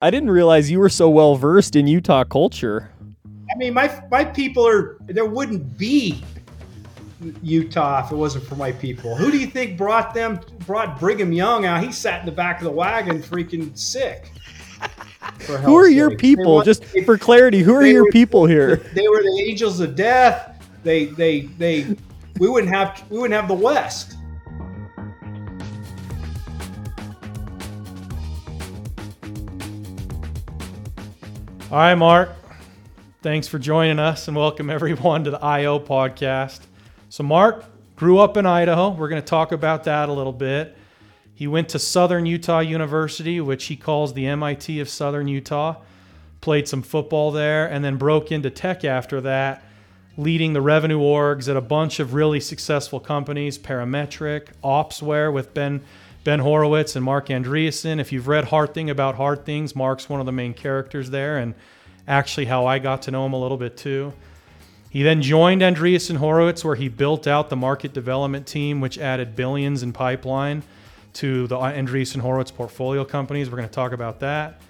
I didn't realize you were so well versed in Utah culture. I mean, my my people are there wouldn't be Utah if it wasn't for my people. Who do you think brought them brought Brigham Young out? He sat in the back of the wagon, freaking sick. Who are your sake. people? Want, Just they, for clarity, who are your were, people here? They were the angels of death. They they they we wouldn't have we wouldn't have the West. All right, Mark. Thanks for joining us and welcome everyone to the IO podcast. So, Mark grew up in Idaho. We're going to talk about that a little bit. He went to Southern Utah University, which he calls the MIT of Southern Utah, played some football there, and then broke into tech after that, leading the revenue orgs at a bunch of really successful companies Parametric, Opsware with Ben. Ben Horowitz and Marc Andreessen. If you've read Hard Thing About Hard Things, Mark's one of the main characters there, and actually how I got to know him a little bit too. He then joined Andreessen Horowitz, where he built out the market development team, which added billions in pipeline to the Andreessen Horowitz portfolio companies. We're going to talk about that.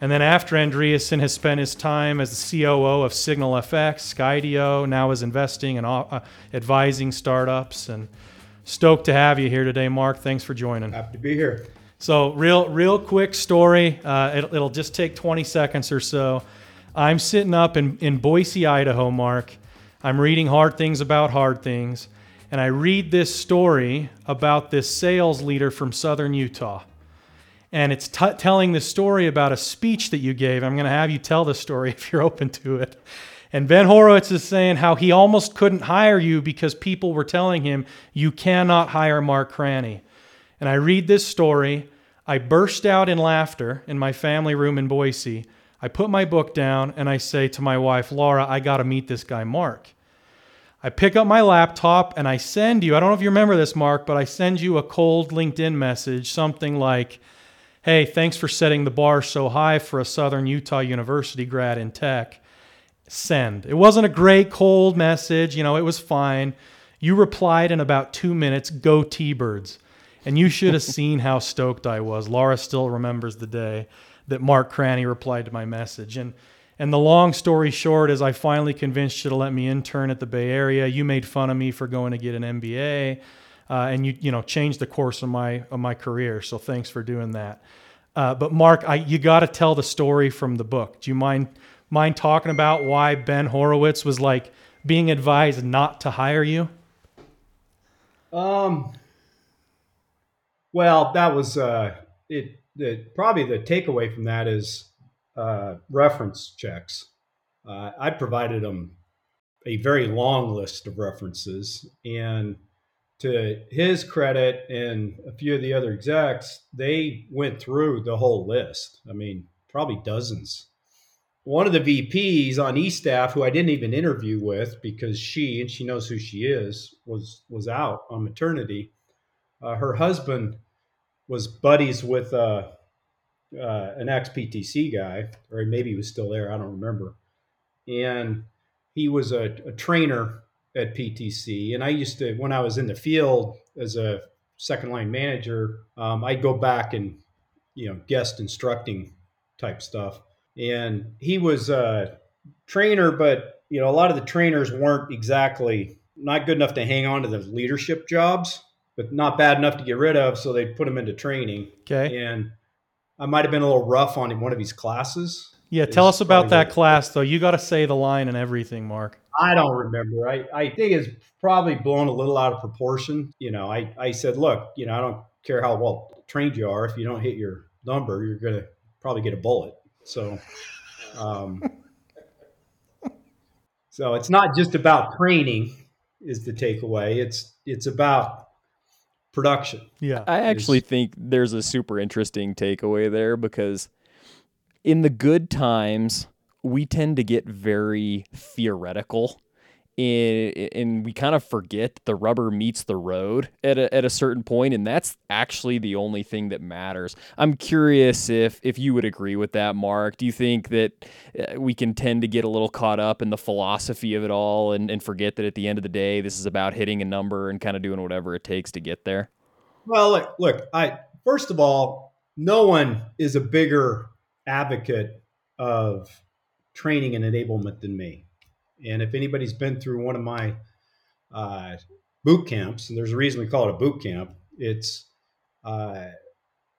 And then after Andreessen has spent his time as the COO of SignalFx, Skydio, now is investing and uh, advising startups and Stoked to have you here today, Mark. Thanks for joining. Happy to be here. So, real, real quick story. Uh, it, it'll just take 20 seconds or so. I'm sitting up in, in Boise, Idaho, Mark. I'm reading hard things about hard things, and I read this story about this sales leader from southern Utah. And it's t- telling the story about a speech that you gave. I'm going to have you tell the story if you're open to it. And Ben Horowitz is saying how he almost couldn't hire you because people were telling him, you cannot hire Mark Cranney. And I read this story. I burst out in laughter in my family room in Boise. I put my book down and I say to my wife, Laura, I got to meet this guy, Mark. I pick up my laptop and I send you, I don't know if you remember this, Mark, but I send you a cold LinkedIn message, something like, Hey, thanks for setting the bar so high for a Southern Utah University grad in tech send. It wasn't a great cold message, you know, it was fine. You replied in about two minutes, go T Birds. And you should have seen how stoked I was. Laura still remembers the day that Mark Cranney replied to my message. And and the long story short is I finally convinced you to let me intern at the Bay Area. You made fun of me for going to get an MBA. Uh, and you you know changed the course of my of my career. So thanks for doing that. Uh, but Mark, I, you got to tell the story from the book. Do you mind mind talking about why Ben Horowitz was like being advised not to hire you? Um. Well, that was uh, it. The, probably the takeaway from that is uh, reference checks. Uh, I provided them a very long list of references, and to his credit and a few of the other execs, they went through the whole list. I mean, probably dozens one of the VPs on E staff, who I didn't even interview with because she and she knows who she is, was was out on maternity. Uh, her husband was buddies with uh, uh, an ex PTC guy, or maybe he was still there. I don't remember. And he was a, a trainer at PTC, and I used to when I was in the field as a second line manager, um, I'd go back and you know guest instructing type stuff and he was a trainer, but you know a lot of the trainers weren't exactly not good enough to hang on to the leadership jobs, but not bad enough to get rid of, so they put him into training. Okay, and I might have been a little rough on one of his classes. Yeah, tell us about that class though. You got to say the line and everything, Mark. I don't remember. I, I think it's probably blown a little out of proportion. You know, I, I said, look, you know, I don't care how well trained you are. If you don't hit your number, you're going to probably get a bullet. So, um, so it's not just about training is the takeaway. It's it's about production. Yeah. I actually think there's a super interesting takeaway there because in the good times, we tend to get very theoretical and we kind of forget the rubber meets the road at a, at a certain point and that's actually the only thing that matters. I'm curious if if you would agree with that mark. Do you think that uh, we can tend to get a little caught up in the philosophy of it all and, and forget that at the end of the day this is about hitting a number and kind of doing whatever it takes to get there? Well look look i first of all no one is a bigger advocate of training and enablement than me. And if anybody's been through one of my uh, boot camps, and there's a reason we call it a boot camp, it's uh,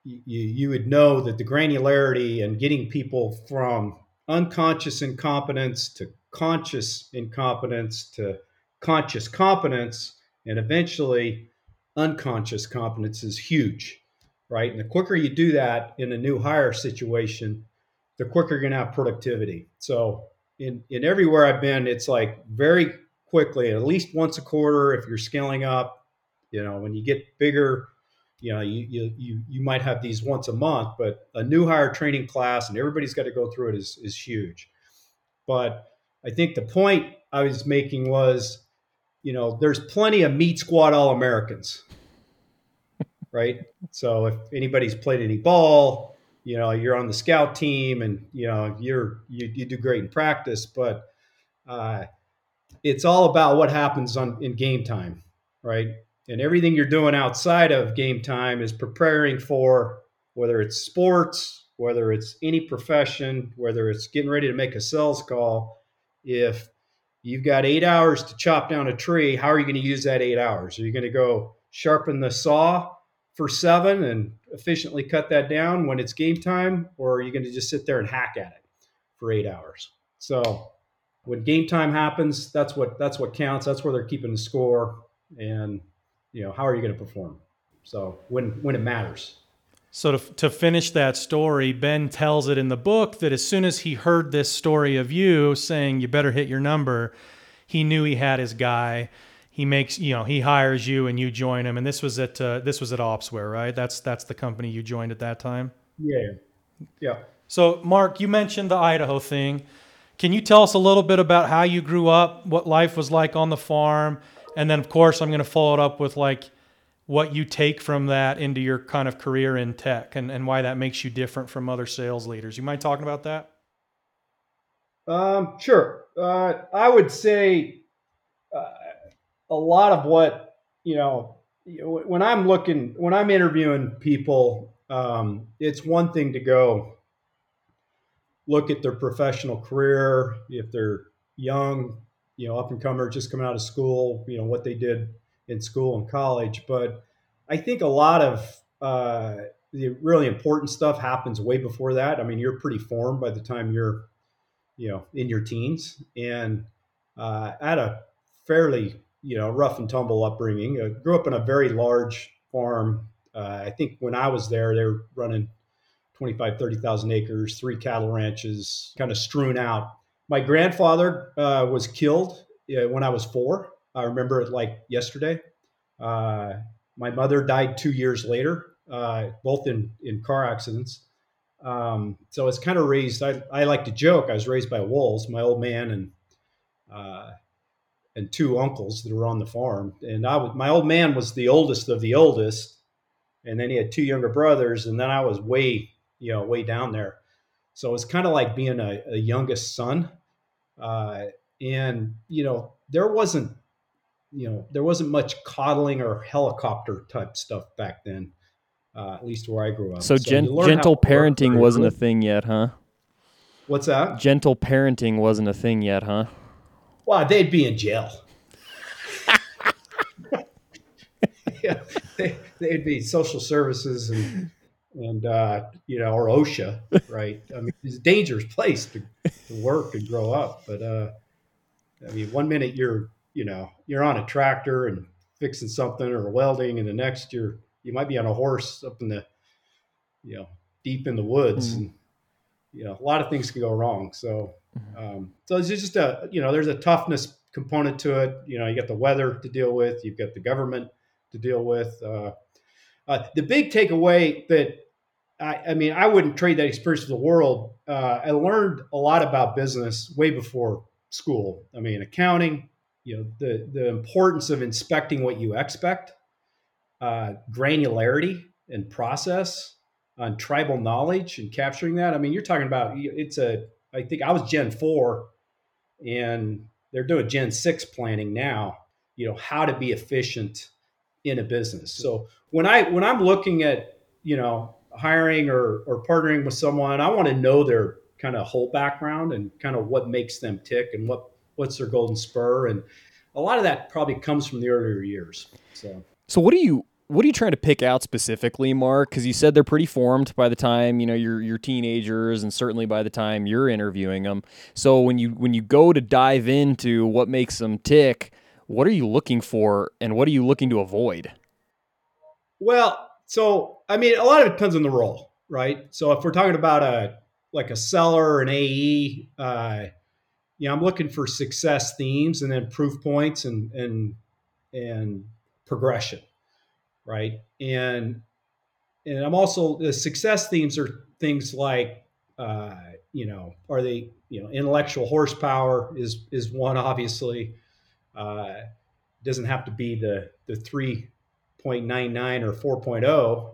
you, you would know that the granularity and getting people from unconscious incompetence to conscious incompetence to conscious competence and eventually unconscious competence is huge, right? And the quicker you do that in a new hire situation, the quicker you're going to have productivity. So in in everywhere I've been, it's like very quickly, at least once a quarter. If you're scaling up, you know, when you get bigger, you know, you you you, you might have these once a month, but a new hire training class and everybody's got to go through it is is huge. But I think the point I was making was, you know, there's plenty of meat squad all Americans, right? So if anybody's played any ball, you know you're on the scout team and you know you're you, you do great in practice but uh, it's all about what happens on in game time right? And everything you're doing outside of game time is preparing for whether it's sports whether it's any profession whether it's getting ready to make a sales call. If you've got eight hours to chop down a tree how are you going to use that eight hours? Are you going to go sharpen the saw for seven and efficiently cut that down when it's game time, or are you going to just sit there and hack at it for eight hours? So when game time happens, that's what that's what counts. That's where they're keeping the score, and you know how are you going to perform? So when when it matters. So to, to finish that story, Ben tells it in the book that as soon as he heard this story of you saying you better hit your number, he knew he had his guy he makes you know he hires you and you join him. And this was at uh, this was at opsware right? That's that's the company you joined at that time? Yeah yeah. So mark you mentioned the idaho thing. Can you tell us a little bit about how you grew up what life was like on the farm? And then of course i'm going to follow it up with like what you take from that into your kind of career in tech and, and why that makes you different from other sales leaders. You mind talking about that? Um, sure. Uh, i would say uh, a lot of what you know when I'm looking when I'm interviewing people, um, it's one thing to go look at their professional career if they're young, you know, up and comer, just coming out of school, you know, what they did in school and college. But I think a lot of uh, the really important stuff happens way before that. I mean, you're pretty formed by the time you're, you know, in your teens, and uh, at a fairly you know, rough and tumble upbringing. I grew up in a very large farm. Uh, I think when I was there, they were running 25, 30,000 acres, three cattle ranches, kind of strewn out. My grandfather uh, was killed uh, when I was four. I remember it like yesterday. Uh, my mother died two years later, uh, both in, in car accidents. Um, so it's kind of raised. I, I like to joke. I was raised by wolves. My old man and uh, and two uncles that were on the farm. And I was, my old man was the oldest of the oldest, and then he had two younger brothers, and then I was way, you know, way down there. So it's kind of like being a, a youngest son. Uh, and you know, there wasn't, you know, there wasn't much coddling or helicopter type stuff back then. Uh, at least where I grew up. So, so gen- gentle parenting wasn't a thing yet, huh? What's that? Gentle parenting wasn't a thing yet, huh? Well, they'd be in jail. yeah, they, would be social services and and uh, you know, or OSHA, right? I mean, it's a dangerous place to, to work and grow up. But uh, I mean, one minute you're you know you're on a tractor and fixing something or welding, and the next you're you might be on a horse up in the you know deep in the woods, mm. and you know a lot of things can go wrong. So Mm-hmm. Um, so it's just a you know there's a toughness component to it. You know you got the weather to deal with, you've got the government to deal with. Uh, uh, the big takeaway that I, I, mean I wouldn't trade that experience for the world. Uh, I learned a lot about business way before school. I mean accounting, you know the the importance of inspecting what you expect, uh, granularity and process on tribal knowledge and capturing that. I mean you're talking about it's a I think I was Gen four, and they're doing Gen six planning now. You know how to be efficient in a business. So when I when I'm looking at you know hiring or, or partnering with someone, I want to know their kind of whole background and kind of what makes them tick and what what's their golden spur. And a lot of that probably comes from the earlier years. So, so what do you what are you trying to pick out specifically, Mark? Because you said they're pretty formed by the time you know you're, you're teenagers, and certainly by the time you're interviewing them. So when you when you go to dive into what makes them tick, what are you looking for, and what are you looking to avoid? Well, so I mean, a lot of it depends on the role, right? So if we're talking about a like a seller, an AE, uh, you know, I'm looking for success themes and then proof points and and and progression right? And and I'm also the success themes are things like uh, you know are they you know intellectual horsepower is is one obviously. Uh, doesn't have to be the the 3.99 or 4.0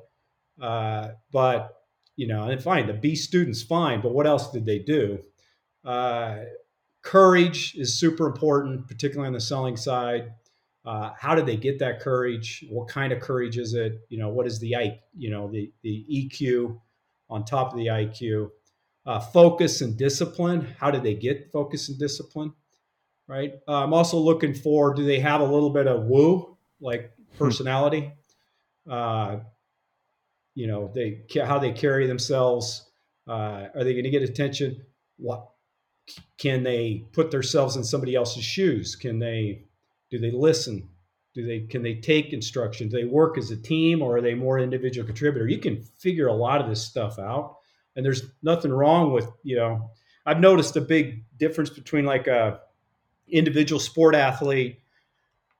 uh, but you know and fine the B students fine but what else did they do? Uh, courage is super important particularly on the selling side uh, how did they get that courage? What kind of courage is it? You know, what is the IQ? you know, the the EQ on top of the IQ? Uh, focus and discipline. How did they get focus and discipline? Right. Uh, I'm also looking for do they have a little bit of woo, like hmm. personality? Uh, you know, they how they carry themselves. Uh, are they going to get attention? What can they put themselves in somebody else's shoes? Can they do they listen? Do they can they take instruction? Do they work as a team or are they more individual contributor? You can figure a lot of this stuff out. And there's nothing wrong with, you know, I've noticed a big difference between like a individual sport athlete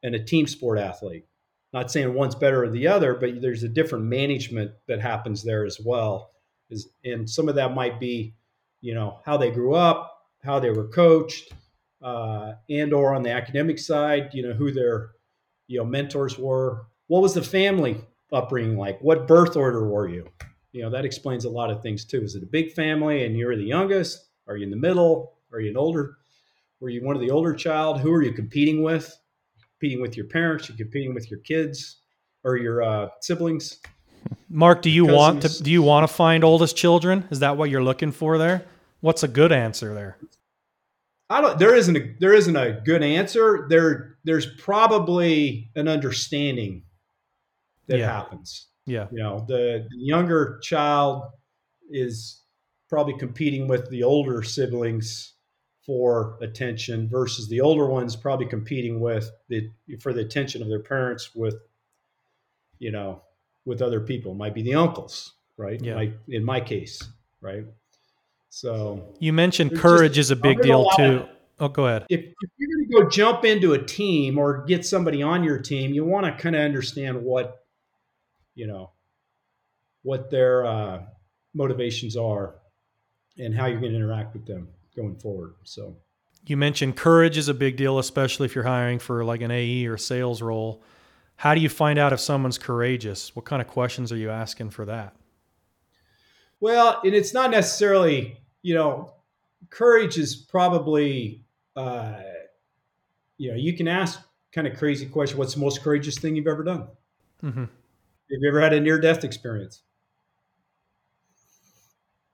and a team sport athlete. Not saying one's better than the other, but there's a different management that happens there as well. Is and some of that might be, you know, how they grew up, how they were coached, uh, and or on the academic side, you know, who their you know mentors were. What was the family upbringing like? What birth order were you? You know, that explains a lot of things too. Is it a big family and you're the youngest? Are you in the middle? Are you an older? Were you one of the older child? Who are you competing with? Competing with your parents? You're competing with your kids or your uh, siblings? Mark, do you want to do you want to find oldest children? Is that what you're looking for there? What's a good answer there? I don't. There isn't a there isn't a good answer. There there's probably an understanding that yeah. happens. Yeah. You know, the, the younger child is probably competing with the older siblings for attention versus the older ones probably competing with the for the attention of their parents with you know with other people might be the uncles right yeah. Like in my case right so you mentioned courage just, is a big deal too. oh, go ahead. If, if you're going to go jump into a team or get somebody on your team, you want to kind of understand what, you know, what their uh, motivations are and how you're going to interact with them going forward. So you mentioned courage is a big deal, especially if you're hiring for like an AE or sales role. How do you find out if someone's courageous? What kind of questions are you asking for that? Well, and it's not necessarily you know, courage is probably, uh, you know, you can ask kind of crazy question. What's the most courageous thing you've ever done? Mm-hmm. Have you ever had a near death experience?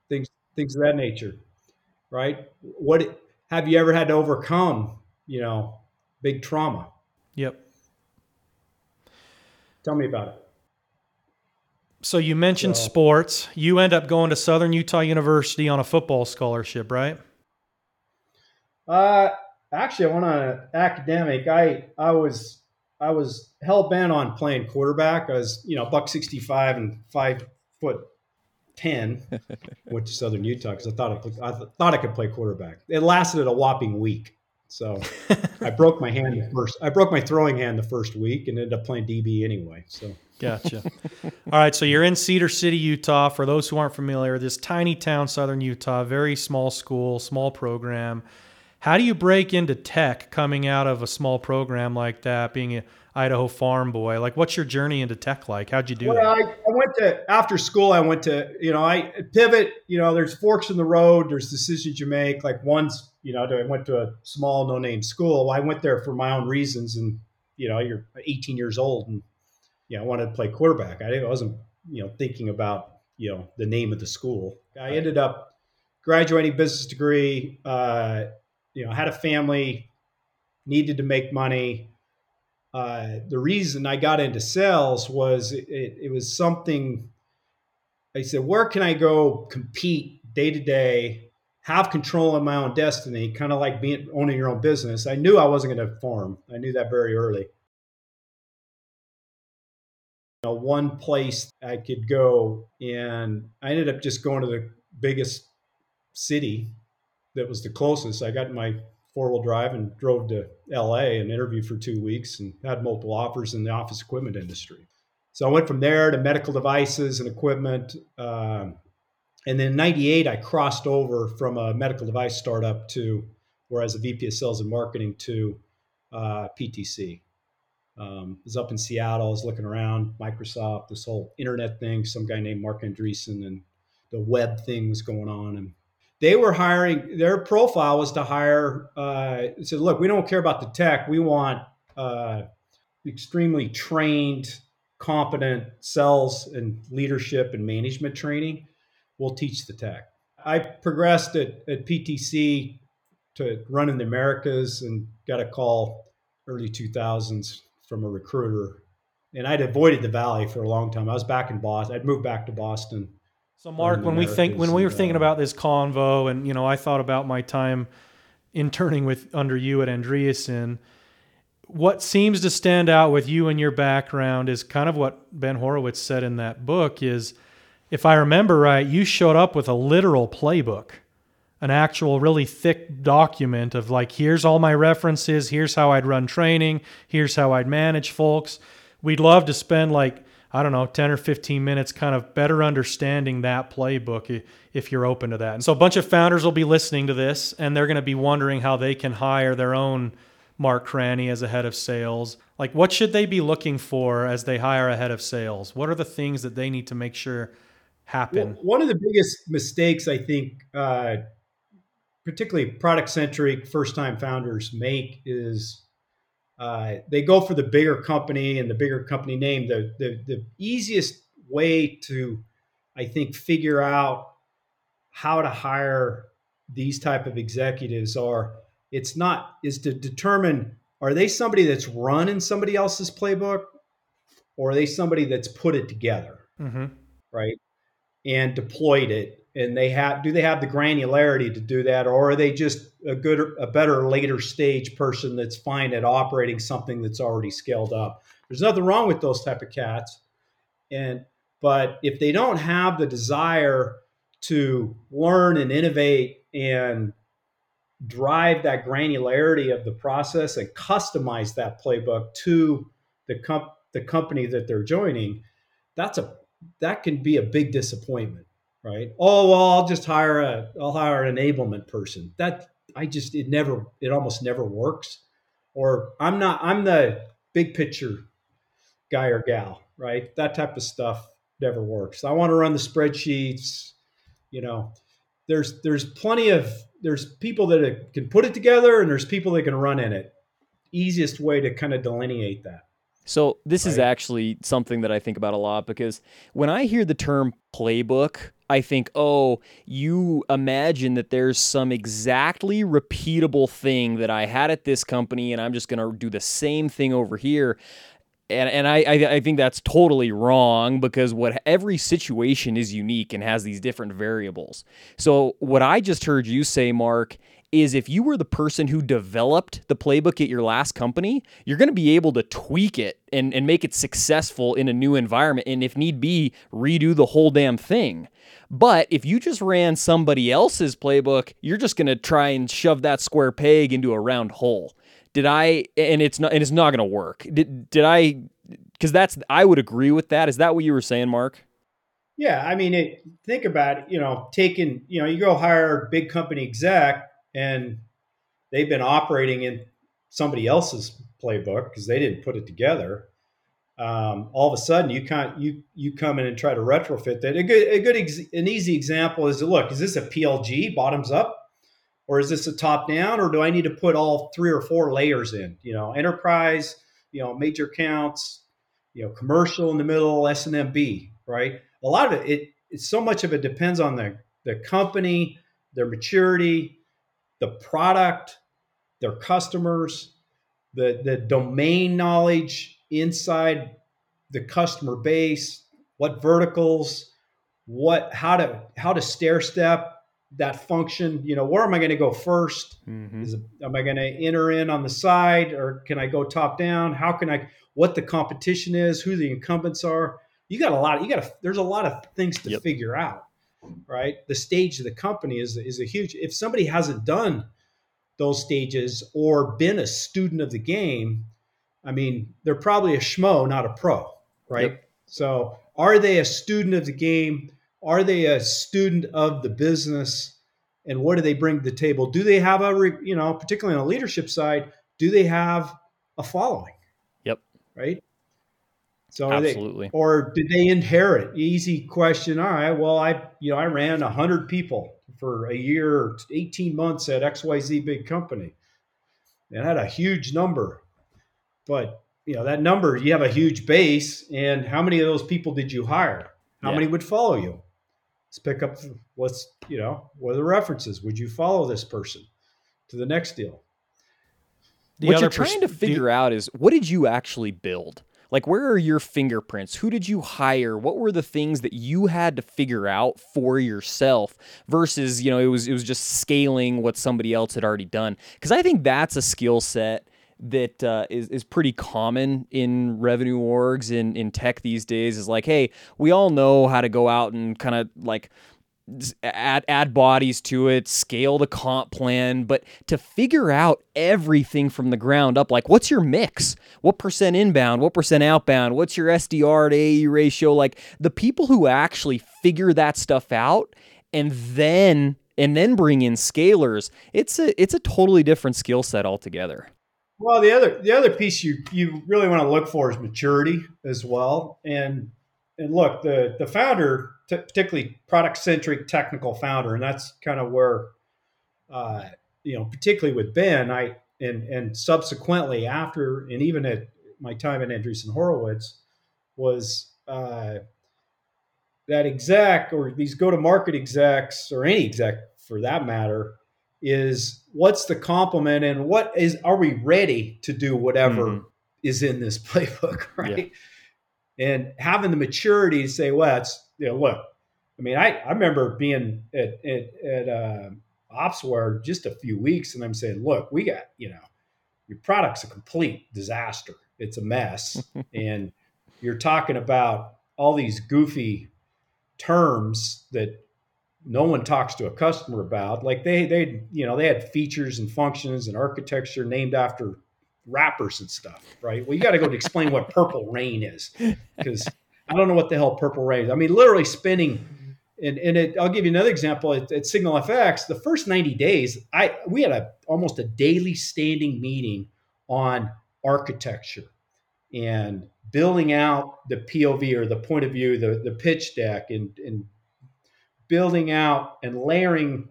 Things, things of that nature, right? What have you ever had to overcome? You know, big trauma. Yep. Tell me about it. So you mentioned so, sports. You end up going to Southern Utah University on a football scholarship, right? Uh, actually, I went on an academic. I I was I was hell bent on playing quarterback. I was you know buck sixty five and five foot ten. went to Southern Utah because I thought I, could, I thought I could play quarterback. It lasted a whopping week. So I broke my hand the first. I broke my throwing hand the first week and ended up playing DB anyway. So Gotcha. All right, so you're in Cedar City, Utah. For those who aren't familiar, this tiny town, southern Utah, very small school, small program. How do you break into tech coming out of a small program like that, being an Idaho farm boy? Like, what's your journey into tech like? How'd you do it? well, that? I, I went to, after school, I went to, you know, I pivot, you know, there's forks in the road, there's decisions you make. Like, one's, you know, I went to a small, no name school. I went there for my own reasons. And, you know, you're 18 years old and you know, I wanted to play quarterback. I wasn't, you know, thinking about, you know the name of the school. I ended up graduating business degree. Uh, you know, had a family, needed to make money. Uh, the reason I got into sales was it, it, it was something. I said, where can I go compete day to day, have control of my own destiny, kind of like being owning your own business. I knew I wasn't going to farm. I knew that very early. You know, one place I could go, and I ended up just going to the biggest city that was the closest. I got my four wheel drive and drove to LA and interviewed for two weeks and had multiple offers in the office equipment industry. So I went from there to medical devices and equipment. Um, and then in 98, I crossed over from a medical device startup to where I was a VP of sales and marketing to uh, PTC. Um, I was up in Seattle. I was looking around Microsoft, this whole internet thing. Some guy named Marc Andreessen and the web thing was going on, and they were hiring. Their profile was to hire. Uh, said, "Look, we don't care about the tech. We want uh, extremely trained, competent sales and leadership and management training." We'll teach the tech. I progressed at, at PTC to run in the Americas and got a call early 2000s from a recruiter. And I'd avoided the Valley for a long time. I was back in Boston. I'd moved back to Boston. So, Mark, when we think when we were thinking uh, about this convo, and you know, I thought about my time interning with under you at Andreessen. What seems to stand out with you and your background is kind of what Ben Horowitz said in that book: is if I remember right, you showed up with a literal playbook, an actual really thick document of like, here's all my references, here's how I'd run training, here's how I'd manage folks. We'd love to spend like, I don't know, 10 or 15 minutes kind of better understanding that playbook if you're open to that. And so a bunch of founders will be listening to this and they're going to be wondering how they can hire their own Mark Cranney as a head of sales. Like, what should they be looking for as they hire a head of sales? What are the things that they need to make sure happen? One of the biggest mistakes I think, uh, particularly product centric first time founders make is uh, they go for the bigger company and the bigger company name. The, the, the easiest way to, I think, figure out how to hire these type of executives are it's not is to determine are they somebody that's run in somebody else's playbook or are they somebody that's put it together mm-hmm. right and deployed it. And they have do they have the granularity to do that or are they just a good a better later stage person that's fine at operating something that's already scaled up? There's nothing wrong with those type of cats. And but if they don't have the desire to learn and innovate and drive that granularity of the process and customize that playbook to the comp- the company that they're joining that's a that can be a big disappointment, right? Oh well, I'll just hire a I'll hire an enablement person. That I just it never it almost never works. Or I'm not I'm the big picture guy or gal, right? That type of stuff never works. I want to run the spreadsheets, you know. There's there's plenty of there's people that can put it together and there's people that can run in it. Easiest way to kind of delineate that. So this right. is actually something that I think about a lot because when I hear the term playbook, I think, oh, you imagine that there's some exactly repeatable thing that I had at this company and I'm just going to do the same thing over here. And, and I, I, I think that's totally wrong because what every situation is unique and has these different variables. So what I just heard you say, Mark, is if you were the person who developed the playbook at your last company, you're going to be able to tweak it and, and make it successful in a new environment. And if need be, redo the whole damn thing. But if you just ran somebody else's playbook, you're just going to try and shove that square peg into a round hole. Did I, and it's not, and it's not going to work. Did, did I, because that's, I would agree with that. Is that what you were saying, Mark? Yeah. I mean, it, think about it, you know, taking, you know, you go hire a big company exec and they've been operating in somebody else's playbook because they didn't put it together. Um, all of a sudden, you can't you you come in and try to retrofit that. A good a good ex, an easy example is look: is this a PLG bottoms up, or is this a top down, or do I need to put all three or four layers in? You know, enterprise, you know, major accounts, you know, commercial in the middle, SMB, right? A lot of it, it so much of it depends on the the company, their maturity, the product, their customers, the the domain knowledge inside the customer base, what verticals, what how to how to stair step that function. You know, where am I going to go 1st mm-hmm. Is, am I going to enter in on the side, or can I go top down? How can I? What the competition is, who the incumbents are. You got a lot. You got. A, there's a lot of things to yep. figure out, right? The stage of the company is is a huge. If somebody hasn't done those stages or been a student of the game, I mean, they're probably a schmo, not a pro, right? Yep. So, are they a student of the game? Are they a student of the business? And what do they bring to the table? Do they have a, you know, particularly on the leadership side, do they have a following? Yep. Right. So absolutely. They, or did they inherit? Easy question. All right. Well, I, you know, I ran a hundred people for a year, 18 months at XYZ big company and I had a huge number. But you know, that number, you have a huge base. And how many of those people did you hire? How yeah. many would follow you? Let's pick up what's, you know, what are the references? Would you follow this person to the next deal? The what you're trying pers- to figure you- out is what did you actually build? Like, where are your fingerprints? Who did you hire? What were the things that you had to figure out for yourself versus, you know, it was it was just scaling what somebody else had already done? Because I think that's a skill set that uh, is is pretty common in revenue orgs in in tech these days. Is like, hey, we all know how to go out and kind of like add add bodies to it, scale the comp plan, but to figure out everything from the ground up, like what's your mix? What percent inbound? What percent outbound? What's your SDR to AE ratio? Like the people who actually figure that stuff out and then and then bring in scalers, it's a it's a totally different skill set altogether. Well, the other the other piece you you really want to look for is maturity as well, and and look the the founder t- particularly product centric technical founder, and that's kind of where, uh, you know, particularly with Ben, I and and subsequently after, and even at my time at Andreessen Horowitz, was uh, that exec or these go to market execs or any exec for that matter is what's the complement and what is are we ready to do whatever mm-hmm. is in this playbook right yeah. and having the maturity to say well it's you know, look, I mean, I, I remember being at, at, at uh, Opsware just a few weeks and I'm saying, look, we got, you know, your product's a complete disaster. It's a mess. and you're talking about all these goofy terms that no one talks to a customer about. Like they, they, you know, they had features and functions and architecture named after rappers and stuff, right? Well, you got to go to explain what Purple Rain is because I don't know what the hell Purple Rain is. I mean, literally spinning. And, and it, I'll give you another example at, at SignalFx. The first 90 days, I we had a almost a daily standing meeting on architecture and building out the POV or the point of view, the, the pitch deck, and, and building out and layering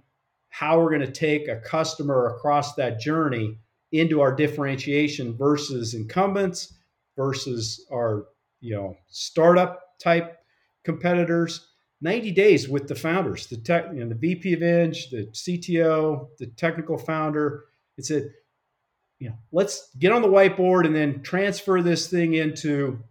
how we're going to take a customer across that journey into our differentiation versus incumbents versus our you know startup type competitors. 90 days with the founders the tech you know, the vp of eng the cto the technical founder. It said you know let's get on the whiteboard and then transfer this thing into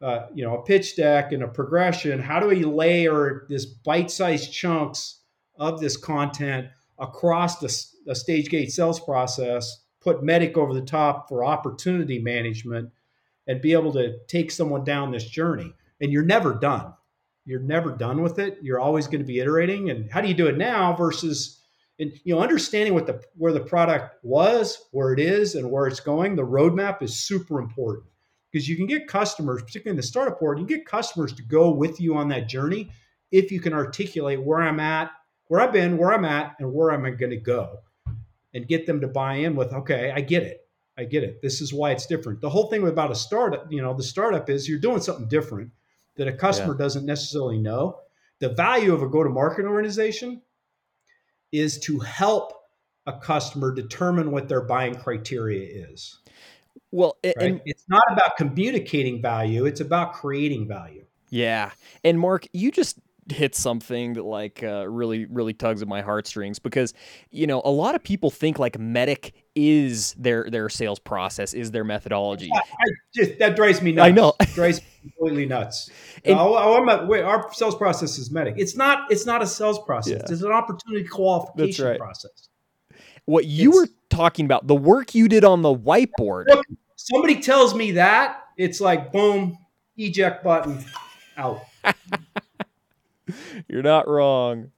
uh, you know a pitch deck and a progression. How do we layer this bite-sized chunks of this content across the, the stage gate sales process put MEDDIC over the top for opportunity management and be able to take someone down this journey. And you're never done. You're never done with it. You're always going to be iterating. And how do you do it now versus and you know understanding what the where the product was, where it is, and where it's going. The roadmap is super important because you can get customers, particularly in the startup world, you get customers to go with you on that journey if you can articulate where I'm at, where I've been, where I'm at, and where am I'm going to go, and get them to buy in with, okay, I get it. I get it. This is why it's different. The whole thing about a startup, you know, the startup is you're doing something different that a customer yeah. doesn't necessarily know. The value of a go to market organization is to help a customer determine what their buying criteria is. Well, right? and it's not about communicating value, it's about creating value. Yeah. And Mark, you just hit something that like uh, really really tugs at my heartstrings because you know a lot of people think like MEDDIC is their their sales process is their methodology I, I just that drives me nuts I know. drives me completely nuts And- I'm not- wait, our sales process is MEDDIC. it's not it's not a sales process Yeah. it's an opportunity qualification right. process what you It's- were talking about the work you did on the whiteboard Look, somebody tells me that it's like boom eject button out you're not wrong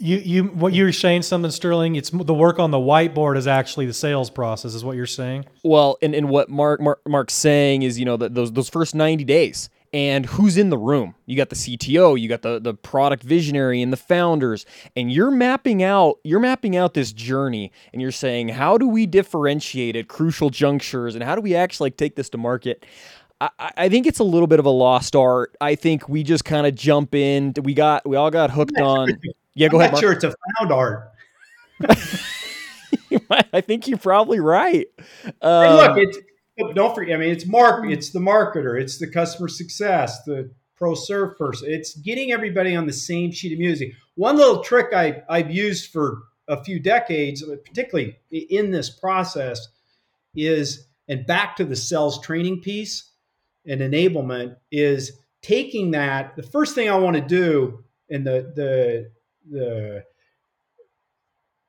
You you what you were saying something Sterling? It's the work on the whiteboard is actually the sales process, is what you're saying. Well, and, and what Mark, Mark Mark's saying is, you know, that those those first 90 days and who's in the room. You got the CTO, you got the the product visionary and the founders, and you're mapping out you're mapping out this journey and you're saying, how do we differentiate at crucial junctures and how do we actually like take this to market? I, I- I think it's a little bit of a lost art. I think we just kind of jump in. We got we all got hooked on. Yeah, go I'm ahead. not Mark. sure it's a found art I think you're probably right. And Um, look, it's don't forget. I mean, it's mark. It's the marketer. It's the customer success. The pro serve person. It's getting everybody on the same sheet of music. One little trick I I've used for a few decades, particularly in this process, is and back to the sales training piece and enablement is taking that. The first thing I want to do, and the the the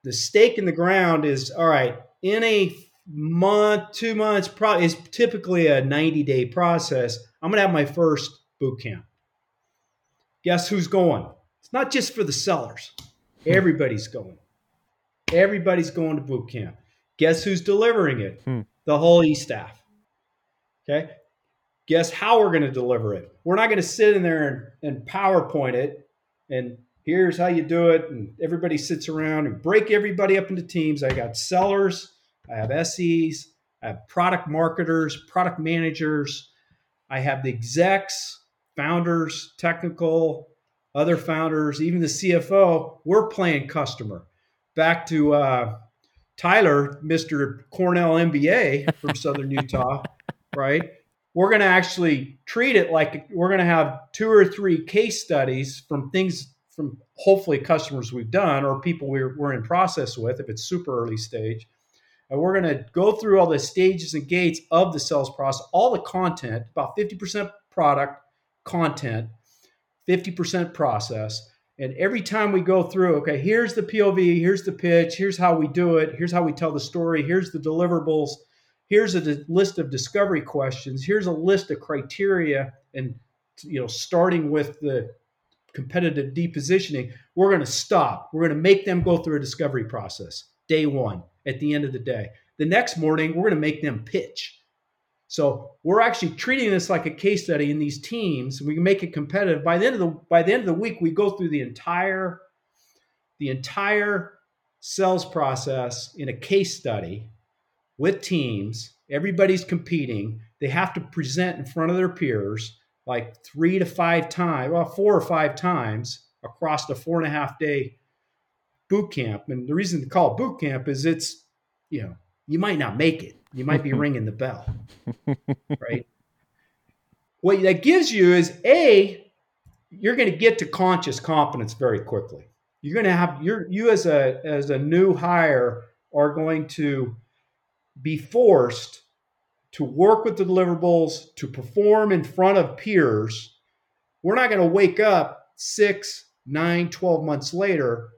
the stake in the ground is all right in a month, two months, probably is typically a 90 day process. I'm going to have my first boot camp. Guess who's going? It's not just for the sellers. Everybody's going. Everybody's going to boot camp. Guess who's delivering it? Hmm. The whole E staff. Okay. Guess how we're going to deliver it? We're not going to sit in there and, and PowerPoint it and here's how you do it. And everybody sits around and break everybody up into teams. I got sellers, I have SEs, I have product marketers, product managers, I have the execs, founders, technical, other founders, even the CFO. We're playing customer. Back to uh, Tyler, Mr. Cornell MBA from Southern Utah, right? We're going to actually treat it like we're going to have two or three case studies from things from hopefully customers we've done or people we're, we're in process with if it's super early stage. And we're going to go through all the stages and gates of the sales process, all the content, about 50% product content, 50% process. And every time we go through, okay, here's the POV, here's the pitch, here's how we do it, here's how we tell the story, here's the deliverables, here's a d- list of discovery questions, here's a list of criteria, and you know, starting with the competitive depositioning, we're going to stop. We're going to make them go through a discovery process day one at the end of the day. The next morning, we're going to make them pitch. So we're actually treating this like a case study in these teams. We make it competitive. By the end of the by the end of the week, we go through the entire the entire sales process in a case study with teams. Everybody's competing. They have to present in front of their peers like three to five times, well, four or five times across the four and a half day boot camp. And the reason to call it boot camp is it's, you know, you might not make it. You might be ringing the bell, right? What that gives you is a, you're going to get to conscious competence very quickly. You're going to have your you as a as a new hire are going to be forced to work with the deliverables, to perform in front of peers. We're not going to wake up six, nine, 12 months later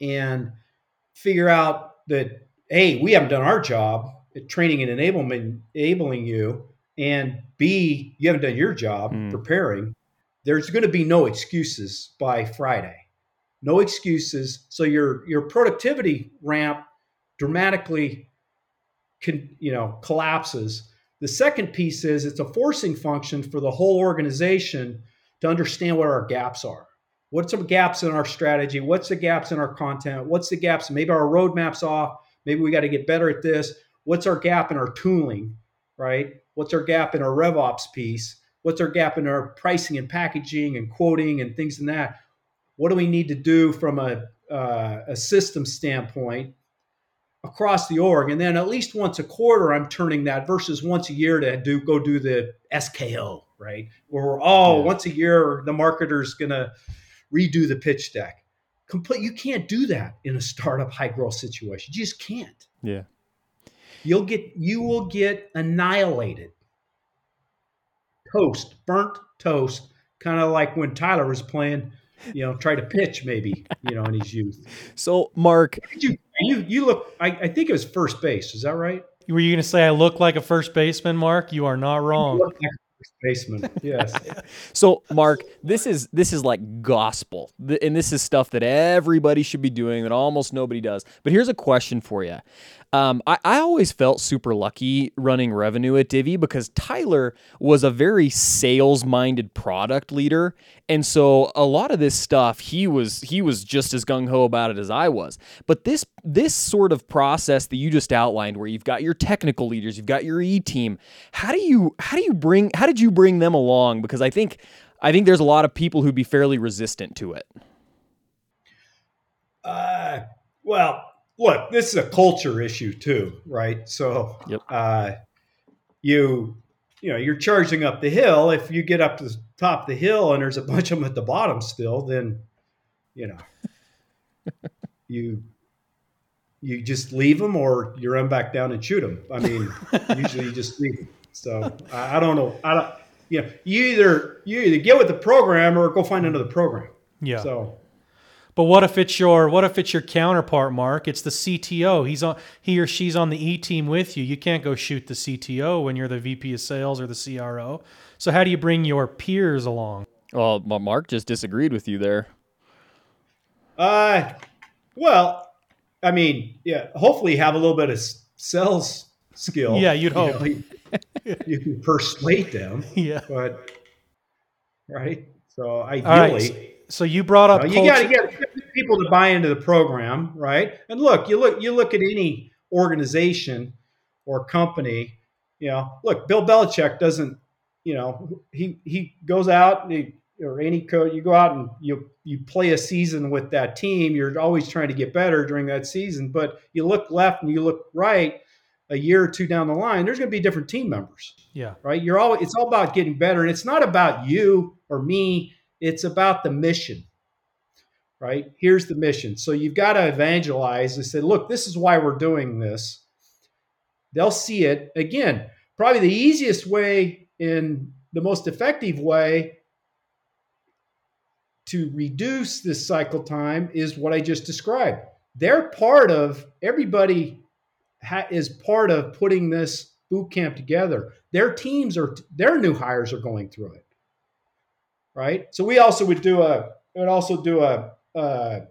and figure out that, hey, we haven't done our job at training and enablement, enabling you, and B, you haven't done your job Hmm. preparing. There's going to be no excuses by Friday. No excuses. So your your productivity ramp dramatically you know, collapses. The second piece is it's a forcing function for the whole organization to understand what our gaps are. What's the gaps in our strategy? What's the gaps in our content? What's the gaps? Maybe our roadmap's off. Maybe we got to get better at this. What's our gap in our tooling, right? What's our gap in our RevOps piece? What's our gap in our pricing and packaging and quoting and things in that? What do we need to do from a, uh, a system standpoint across the org? And then at least once a quarter, I'm turning that versus once a year to do go do the SKO, right? Where oh, Yeah. once a year the marketer's gonna redo the pitch deck. Complete. You can't do that in a startup high growth situation. You just can't. Yeah. You'll get you will get annihilated. Toast, burnt toast, kind of like when Tyler was playing, you know, try to pitch maybe, you know, in his youth. So, Mark, Did you you you look I, I think it was first base, is that right? Were you going to say I look like a first baseman, Mark? You are not wrong. look first baseman. Yes. So, Mark, this is this is like gospel, and this is stuff that everybody should be doing that almost nobody does. But here's a question for you. Um, I, I always felt super lucky running revenue at Divvy because Tyler was a very sales-minded product leader, and so a lot of this stuff he was he was just as gung ho about it as I was. But this this sort of process that you just outlined, where you've got your technical leaders, you've got your E team, how do you how do you bring how did you bring them along? Because I think I think there's a lot of people who'd be fairly resistant to it. Uh, well, look, this is a culture issue too, right? So, Yep. uh, you, you know, you're charging up the hill. If you get up to the top of the hill and there's a bunch of them at the bottom still, then, you know, you, you just leave them or you run back down and shoot them. I mean, usually you just leave them. So I, I don't know. I don't, you know, you either, you either get with the program or go find another program. Yeah. So, But what if it's your what if it's your counterpart, Mark? It's the CTO. He's on he or she's on the E team with you. You can't go shoot the CTO when you're the VP of sales or the CRO. So how do you bring your peers along? Well, Mark just disagreed with you there. Uh, well, I mean, yeah. Hopefully, you have a little bit of sales skill. Yeah, you'd You know, hope. you, you can persuade them, Yeah. but right. So All right. ideally, So you brought up you got to get people to buy into the program, right? And look, you look, you look at any organization or company. You know, look, Bill Belichick doesn't. You know, he he goes out and he, or any coach, you go out and you you play a season with that team. You're always trying to get better during that season, but you look left and you look right. A year or two down the line, there's going to be different team members yeah. right? You're all it's all about getting better, and it's not about you or me. It's about the mission, right? Here's the mission. So you've got to evangelize and say, look, this is why we're doing this. They'll see it again. Probably the easiest way and the most effective way to reduce this cycle time is what I just described. They're part of everybody ha- is part of putting this boot camp together. Their teams are their new hires are going through it, right? So we also would do a we would also do a a,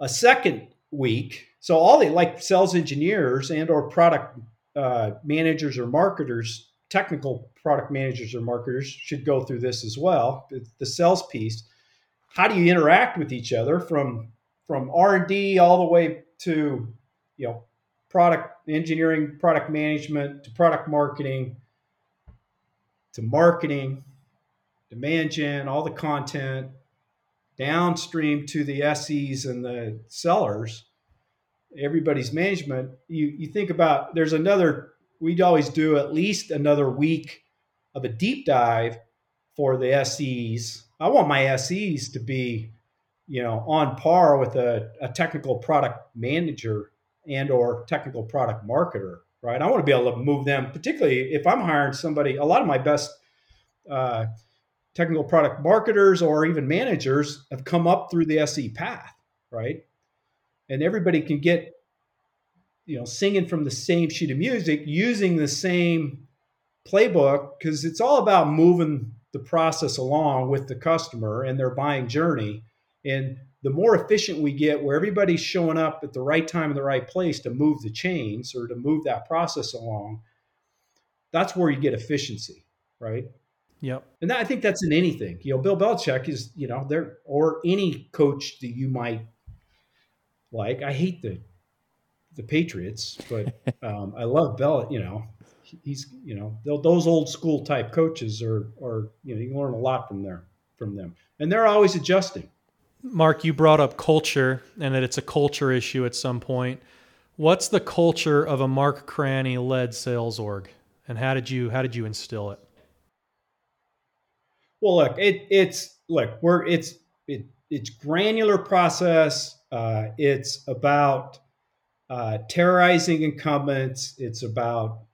a second week. So all the like sales engineers and or product uh, managers or marketers, technical product managers or marketers should go through this as well. The, the sales piece. How do you interact with each other from from R and D all the way to you know product engineering, product management, to product marketing, to marketing, demand gen, all the content, downstream to the SEs and the sellers, everybody's management. You, you think about there's another, we'd always do at least another week of a deep dive for the SEs. I want my SEs to be, you know, on par with a, a technical product manager and or technical product marketer right i want to be able to move them particularly if i'm hiring somebody a lot of my best uh, technical product marketers or even managers have come up through the se path right? And everybody can get you know singing from the same sheet of music using the same playbook because it's all about moving the process along with the customer and their buying journey. And the more efficient we get where everybody's showing up at the right time in the right place to move the chains or to move that process along that's where you get efficiency right Yep. and that, i think that's in anything you know bill belichick is you know there or any coach that you might like i hate the the patriots but um, i love bell you know he's you know those old school type coaches are are you know you learn a lot from there from them and they're always adjusting Mark, you brought up culture and that it's a culture issue at some point. What's the culture of a Mark Cranney led sales org? And how did you how did you instill it? Well, look, it, it's look, we're it's it, it's granular process. Uh, it's about uh, terrorizing incumbents. It's about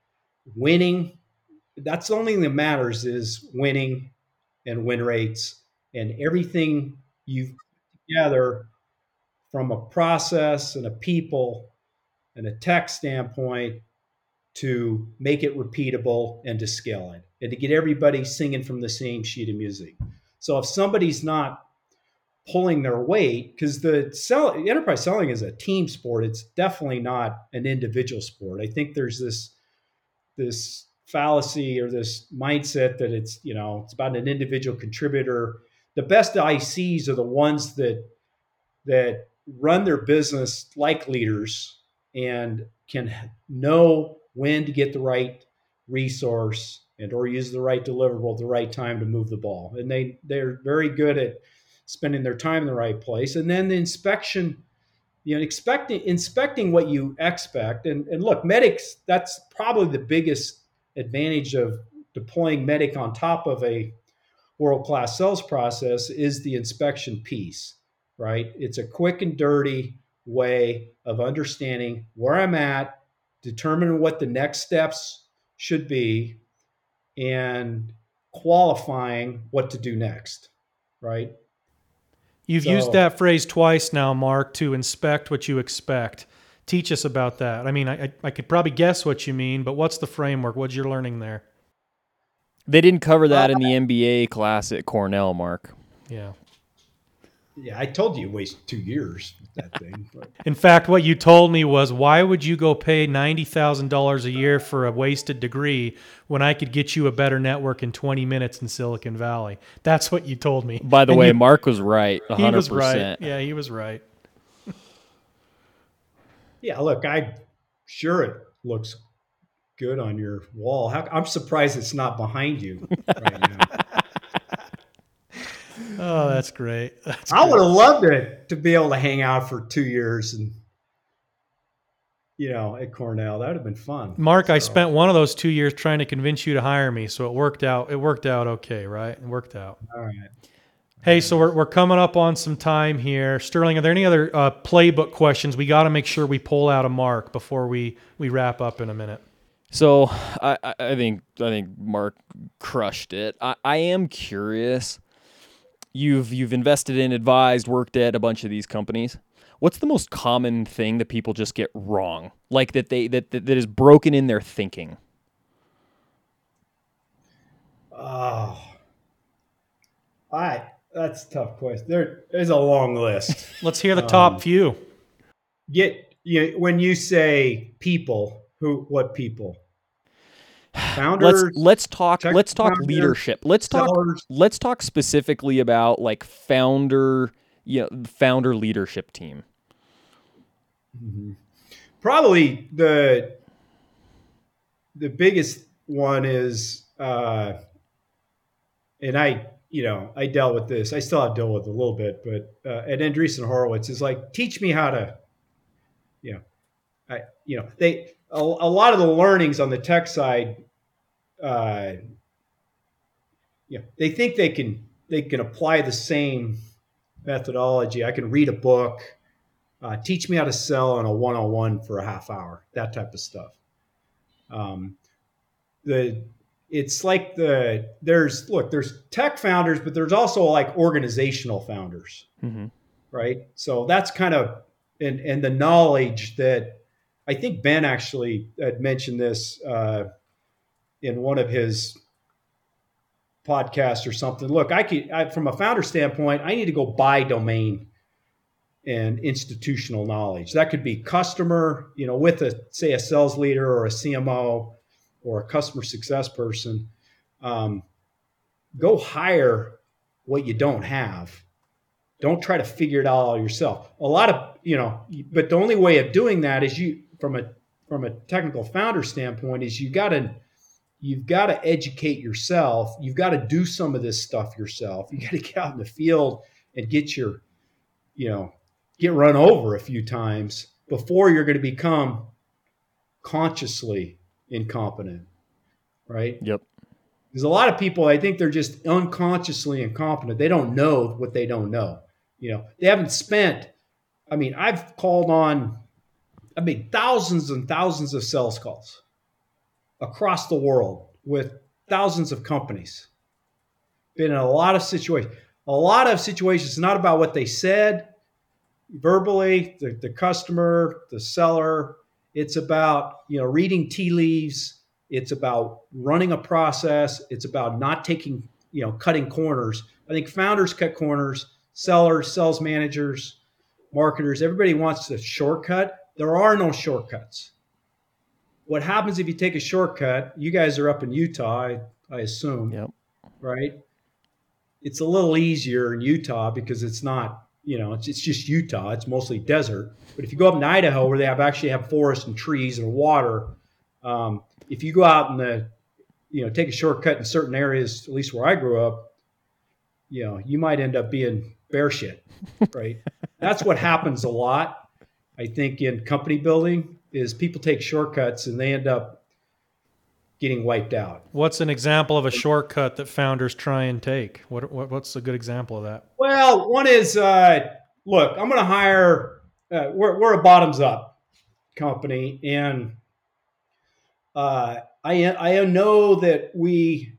winning. That's the only thing that matters is winning and win rates and everything you've put together from a process and a people and a tech standpoint to make it repeatable and to scale it and to get everybody singing from the same sheet of music. So if somebody's not pulling their weight, because the sell enterprise selling is a team sport, it's definitely not an individual sport. I think there's this this fallacy or this mindset that it's you know it's about an individual contributor. The best ICs are the ones that that run their business like leaders and can know when to get the right resource and or use the right deliverable at the right time to move the ball. And they they're very good at spending their time in the right place. And then the inspection, you know, expecting inspecting what you expect. And and look, medics, that's probably the biggest advantage of deploying MEDDIC on top of a world-class sales process is the inspection piece, right? It's a quick and dirty way of understanding where I'm at, determining what the next steps should be, and qualifying what to do next, right? You've so, used that phrase twice now, Mark, to inspect what you expect. Teach us about that. I mean, I, I could probably guess what you mean, but what's the framework? What's your learning there? They didn't cover that in the MBA class at Cornell, Mark. Yeah. Yeah, I told you waste two years that thing. But. In fact, what you told me was, why would you go pay ninety thousand dollars a year for a wasted degree when I could get you a better network in twenty minutes in Silicon Valley? That's what you told me. By the and way, you, Mark was right. 100%. He was right. Yeah, he was right. yeah, look, I sure it looks good on your wall. How, I'm surprised it's not behind you right now. Oh, that's great. That's I would have loved it to be able to hang out for two years and you know at Cornell. That would have been fun. Mark, so. I spent one of those two years trying to convince you to hire me, so it worked out. It worked out okay, right? It worked out. All right. Hey, so we're, we're coming up on some time here. Sterling, are there any other uh, playbook questions? We got to make sure we pull out a mark before we, we wrap up in a minute. So I, I think I think Mark crushed it. I, I am curious you've you've invested in, advised, worked at a bunch of these companies. What's the most common thing that people just get wrong? Like that they that that, that is broken in their thinking? Oh. I that's a tough question. There is a long list. Let's hear the top um, few. Get you know, when you say people, who what people? Founders let's let's talk let's talk founders, leadership let's talk sellers. let's talk specifically about like founder you know founder leadership team mm-hmm. probably the the biggest one is uh and i you know i dealt with this i still have dealt with it a little bit but uh, at andreessen horowitz is like teach me how to you know i you know they a, a lot of the learnings on the tech side uh, yeah, they think they can they can apply the same methodology. I can read a book, uh, teach me how to sell on a one-on-one for a half hour, that type of stuff. Um, the it's like the there's look there's tech founders, but there's also like organizational founders, mm-hmm. right? So that's kind of and and the knowledge that I think Ben actually had mentioned this. Uh, in one of his podcasts or something. Look, I could, I, from a founder standpoint, I need to go buy domain and institutional knowledge. That could be customer, you know, with a say a sales leader or a CMO or a customer success person. Um, go hire what you don't have. Don't try to figure it out all yourself. A lot of you know, but the only way of doing that is you from a from a technical founder standpoint is you got to you've got to educate yourself. You've got to do some of this stuff yourself. You got to get out in the field and get your, you know, get run over a few times before you're going to become consciously incompetent. Right. Yep. There's a lot of people, I think they're just unconsciously incompetent. They don't know what they don't know. You know, they haven't spent, I mean, I've called on, I mean, thousands and thousands of sales calls across the world with thousands of companies. Been in a lot of situations. A lot of situations, it's not about what they said verbally, the, the customer, the seller. It's about, you know, reading tea leaves it's about running a process. It's about not taking, you know, cutting corners. I think founders cut corners, sellers, sales managers, marketers, everybody wants a shortcut. There are no shortcuts. What happens if you take a shortcut? You guys are up in Utah, I, I assume. Yep. Right? It's a little easier in Utah because it's not, you know, it's, it's just Utah. It's mostly desert. But if you go up in Idaho where they have actually have forests and trees and water, um, if you go out and the, you know, take a shortcut in certain areas, at least where I grew up, you know, you might end up being bear shit, right? That's what happens a lot. I think in company building is people take shortcuts and they end up getting wiped out. What's an example of a shortcut that founders try and take? What, what what's a good example of that? Well, one is uh, look, I'm going to hire. Uh, we're we're a bottoms up company, and uh, I I know that we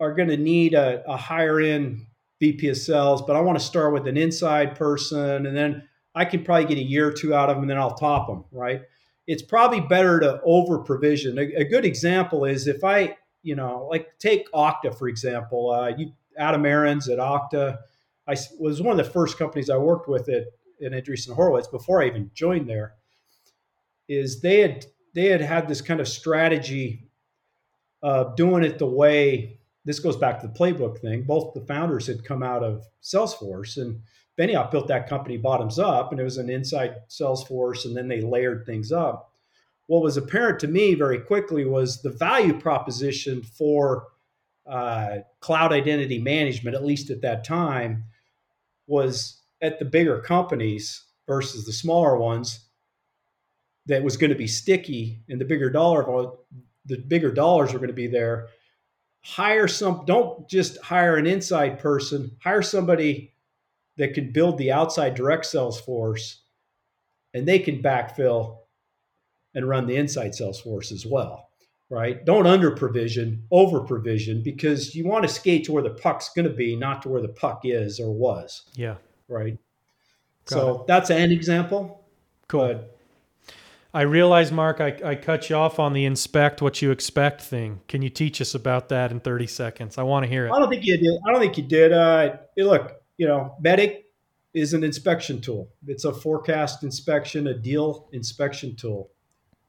are going to need a, a higher end VP of sales, but I want to start with an inside person, and then I can probably get a year or two out of them, and then I'll top them. Right? It's probably better to over provision. A, a good example is if I, you know, like take Okta for example. Uh, you Adam Aarons at Okta, I was one of the first companies I worked with at in Andreessen Horowitz before I even joined there. Is they had they had had this kind of strategy of doing it the way this goes back to the playbook thing. Both the founders had come out of Salesforce, and Benioff built that company bottoms up, and it was an inside Salesforce, and then they layered things up. What was apparent to me very quickly was the value proposition for uh, cloud identity management, at least at that time, was at the bigger companies versus the smaller ones that was going to be sticky and the bigger dollar the bigger dollars are going to be there hire some don't just hire an inside person hire somebody that can build the outside direct sales force and they can backfill and run the inside sales force as well right don't under provision over provision because you want to skate to where the puck's going to be not to where the puck is or was yeah right Got so it. that's an example cool I realize, Mark, I, I cut you off on the inspect what you expect thing. Can you teach us about that in 30 seconds? I want to hear it. I don't think you did. I don't think you did. Uh, look, you know, MEDDIC is an inspection tool. It's a forecast inspection, a deal inspection tool.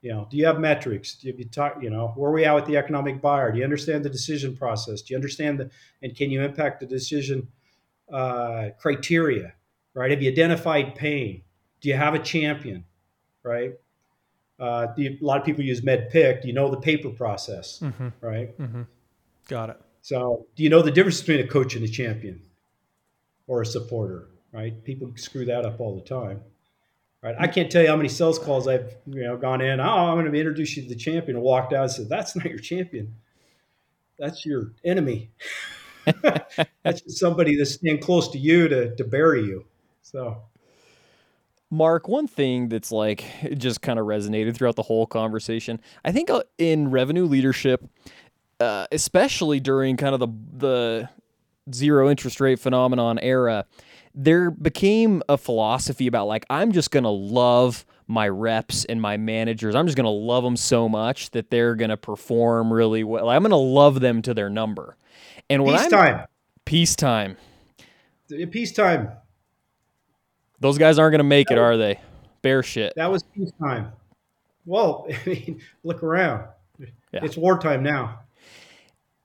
You know, do you have metrics? Do you, talk, you know, where are we at with the economic buyer? Do you understand the decision process? Do you understand the, and can you impact the decision uh, criteria, right? Have you identified pain? Do you have a champion, right? uh, the, a lot of people use MEDDPICC. You know the paper process, mm-hmm. right? Mm-hmm. Got it. So, do you know the difference between a coach and a champion, or a supporter? Right? People screw that up all the time. Right? I can't tell you how many sales calls I've you know gone in. Oh, I'm going to introduce you to the champion, and walked out and said, "That's not your champion. That's your enemy. that's somebody that's staying close to you to to bury you." So Mark, one thing that's like just kind of resonated throughout the whole conversation, I think uh, in revenue leadership, uh, especially during kind of the the zero interest rate phenomenon era, there became a philosophy about like I'm just gonna love my reps and my managers. I'm just gonna love them so much that they're gonna perform really well. I'm gonna love them to their number. And when peacetime. I'm peacetime. Peacetime. Those guys aren't going to make it, are they? Bear shit. That was peacetime. Well, I mean, look around. Yeah. It's wartime now.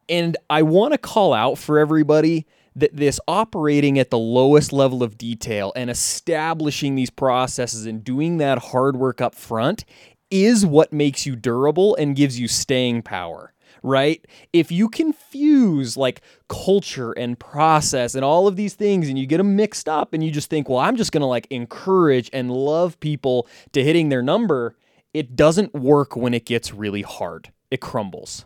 And I want to call out for everybody that this operating at the lowest level of detail and establishing these processes and doing that hard work up front is what makes you durable and gives you staying power right? If you confuse like culture and process and all of these things and you get them mixed up and you just think, well, I'm just going to like encourage and love people to hitting their number, it doesn't work when it gets really hard. It crumbles.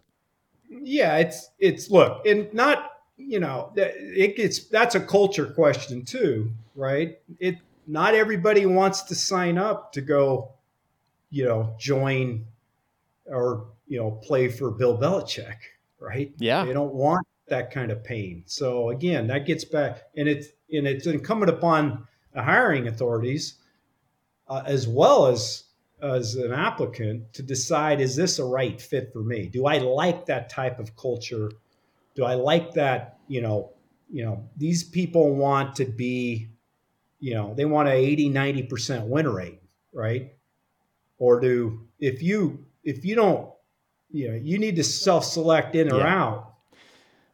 Yeah, it's it's look, and not you know it gets that's a culture question too, right? It not everybody wants to sign up to go, you know, join or you know play for Bill Belichick, right? Yeah, they don't want that kind of pain. So again, that gets back, and it's and it's incumbent upon the hiring authorities uh, as well as as an applicant to decide is this a right fit for me? Do I like that type of culture? Do I like that? You know, you know, these people want to be, you know, they want a 80, 90% win rate, right? Or do if you if you don't, you know, you need to self-select in or yeah. out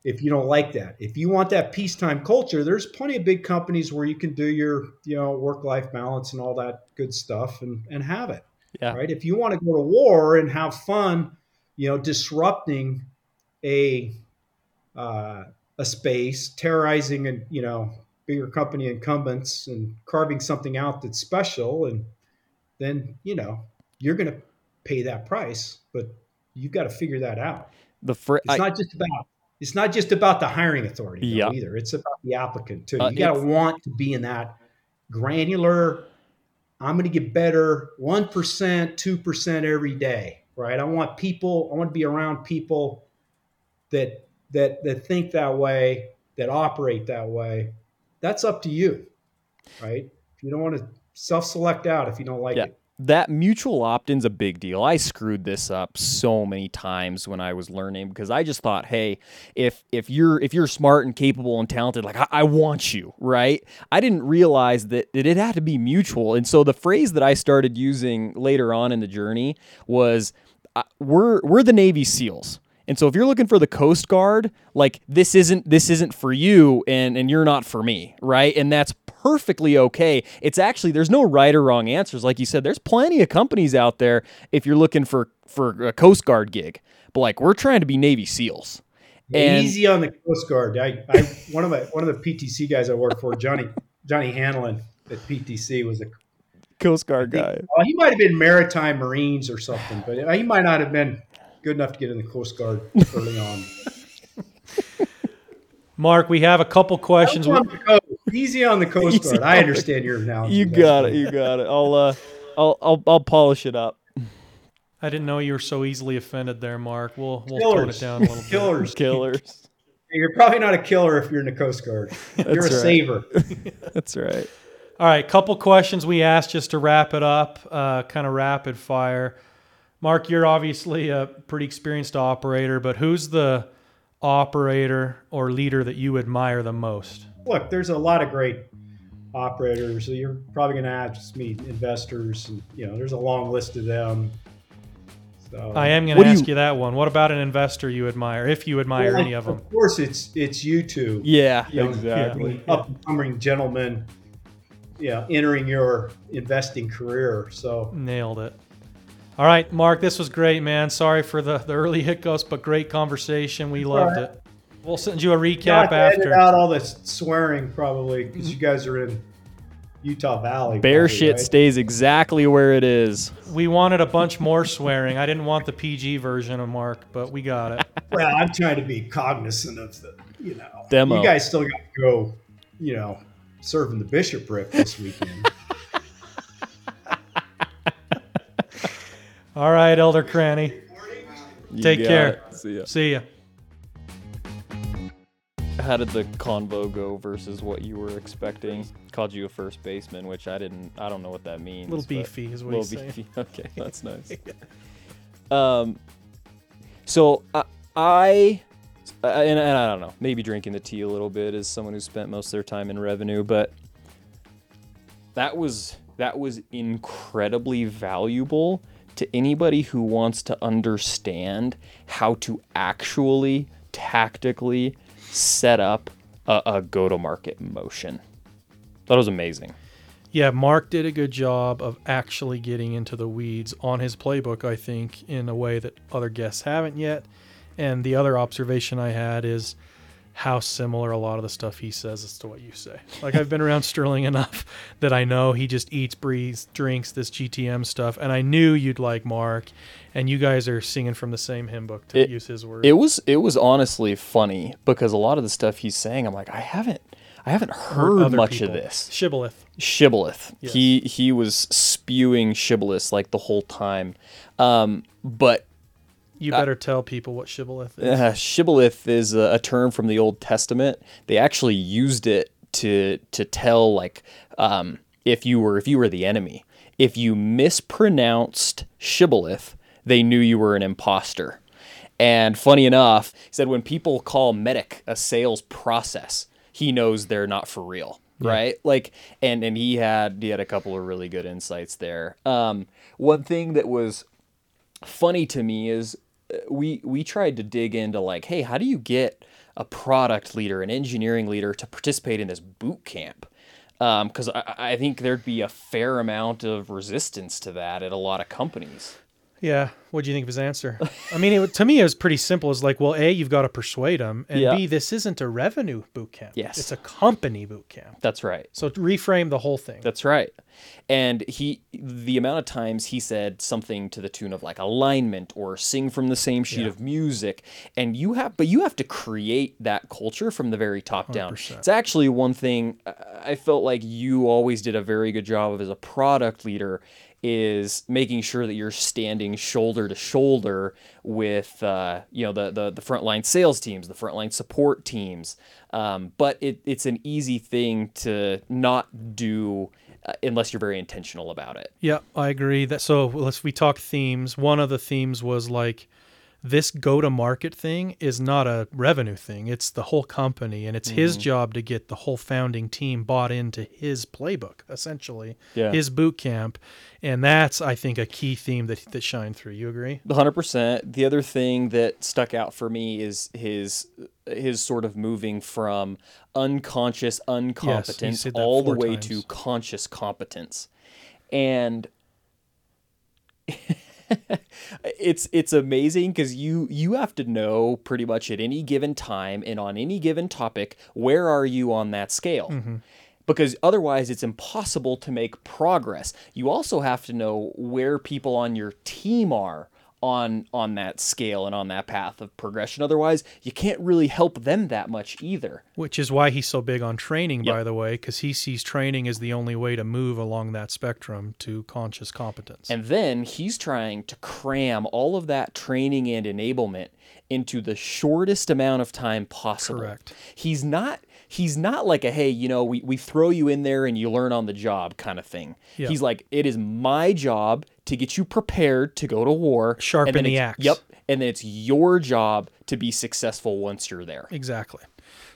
if you don't like that. If you want that peacetime culture, there's plenty of big companies where you can do your, you know, work-life balance and all that good stuff and, and have it. Yeah. Right. If you want to go to war and have fun, you know, disrupting a uh, a space, terrorizing and you know bigger company incumbents and carving something out that's special, and then you know you're going to pay that price, but you've got to figure that out. The fr- it's I, not just about it's not just about the hiring authority yeah. either. It's about the applicant too. Uh, you got to want to be in that granular I'm going to get better 1%, 2% every day, right? I want people, I want to be around people that that that think that way, that operate that way. That's up to you, right? If you don't want to self-select out if you don't like yeah. it that mutual opt-in's a big deal. I screwed this up so many times when I was learning because I just thought, hey, if if you're if you're smart and capable and talented, like I, I want you, right? I didn't realize that, that it had to be mutual. And so the phrase that I started using later on in the journey was uh, we're we're the Navy SEALs. And so if you're looking for the Coast Guard, like this isn't this isn't for you and and you're not for me, right? And that's perfectly okay. It's actually there's no right or wrong answers. Like you said, there's plenty of companies out there if you're looking for for a Coast Guard gig. But like we're trying to be Navy SEALs. And, Easy on the Coast Guard. I, I one of my one of the PTC guys I work for, Johnny Johnny Hanlon at PTC was a Coast Guard guy. Well, he might have been Maritime Marines or something, but he might not have been good enough to get in the Coast Guard early on. Mark, we have a couple questions. On Easy on the Coast Guard. I understand your analogy. You got it. You got it. I'll, uh, I'll, I'll, I'll polish it up. I didn't know you were so easily offended there, Mark. We'll, we'll tone it down a little bit. Killers. Killers. You're probably not a killer if you're in the Coast Guard. You're a right. saver. That's right. All right, couple questions we asked just to wrap it up, uh, kind of rapid fire. Mark, you're obviously a pretty experienced operator, but who's the operator or leader that you admire the most? Look, there's a lot of great operators. So you're probably going to ask me investors, and you know, there's a long list of them. So, I am going to ask you, you, that one. What about an investor you admire, if you admire well, any of them? Of course, it's it's you two. Yeah, you know, exactly. Up and coming gentlemen, yeah, entering your investing career. So nailed it. All right, Mark, this was great, man. Sorry for the, the early hiccups, but great conversation. We loved right. it. We'll send you a recap after. Edit out all this swearing probably because you guys are in Utah Valley. Bear probably, shit right? stays exactly where it is. We wanted a bunch more swearing. I didn't want the PG version of Mark, but we got it. well, I'm trying to be cognizant of the, you know, demo. You guys still got to go, you know, serving the bishopric this weekend. All right, Elder Cranney. You Take care. It. See ya. See ya. How did the convo go versus what you were expecting? Called you a first baseman, which I didn't. I don't know what that means. A little beefy is what little he's beefy. Saying. Okay, that's nice. Um, so I, I and, and I don't know, maybe drinking the tea a little bit as someone who spent most of their time in revenue, but that was that was incredibly valuable to anybody who wants to understand how to actually tactically set up a, a go to market motion. That was amazing. Yeah, Mark did a good job of actually getting into the weeds on his playbook, I think, in a way that other guests haven't yet. And the other observation I had is how similar a lot of the stuff he says is to what you say. Like I've been around Sterling enough that I know he just eats, breathes, drinks this GTM stuff, and I knew you'd like Mark, and you guys are singing from the same hymn book to It- use his word. It was it was honestly funny because a lot of the stuff he's saying, I'm like, I haven't I haven't heard Other much people. of this. Shibboleth. Shibboleth. Yes. He he was spewing shibboleth like the whole time. Um, but You better tell people what shibboleth is. uh, shibboleth is a, a term from the Old Testament. They actually used it to to tell like um, if you were if you were the enemy. If you mispronounced shibboleth, they knew you were an imposter. And funny enough, he said when people call MEDDIC a sales process, he knows they're not for real. Right. Like and and he had he had a couple of really good insights there. Um one thing that was funny to me is we we tried to dig into like, hey, how do you get a product leader, an engineering leader, to participate in this boot camp? Um, because I, I think there'd be a fair amount of resistance to that at a lot of companies. Yeah. What do you think of his answer? I mean, it, to me, it was pretty simple. It's like, well, A, you've got to persuade them, and Yeah. B, this isn't a revenue boot camp. Yes. It's a company boot camp. That's right. So reframe the whole thing. That's right. And he, the amount of times he said something to the tune of like alignment or sing from the same sheet Yeah. of music, and you have, but you have to create that culture from the very top down. 100%. It's actually one thing uh, I felt like you always did a very good job of as a product leader is making sure that you're standing shoulder to shoulder with uh, you know the, the the frontline sales teams, the frontline support teams. Um, but it, it's an easy thing to not do uh, unless you're very intentional about it. Yeah, I agree. That so let's we talk themes. One of the themes was like this go to market thing is not a revenue thing. It's the whole company and it's Mm-hmm. his job to get the whole founding team bought into his playbook, essentially. Yeah. His boot camp. And that's I think a key theme that that shined through. You agree? hundred percent. The other thing that stuck out for me is his his sort of moving from unconscious uncompetence said that all the way times. to conscious competence, and it's it's amazing because you you have to know pretty much at any given time and on any given topic where are you on that scale? Mm-hmm. Because otherwise it's impossible to make progress. You also have to know where people on your team are on on that scale and on that path of progression otherwise you can't really help them that much either Which is why he's so big on training, by the way, because he sees training as the only way to move along that spectrum to conscious competence. And then he's trying to cram all of that training and enablement into the shortest amount of time possible. Correct. He's not he's not like a hey, you know, we, we throw you in there and you learn on the job kind of thing. Yeah. He's like, it is my job to get you prepared to go to war. Sharpen the axe. Yep. And then it's your job to be successful once you're there. exactly.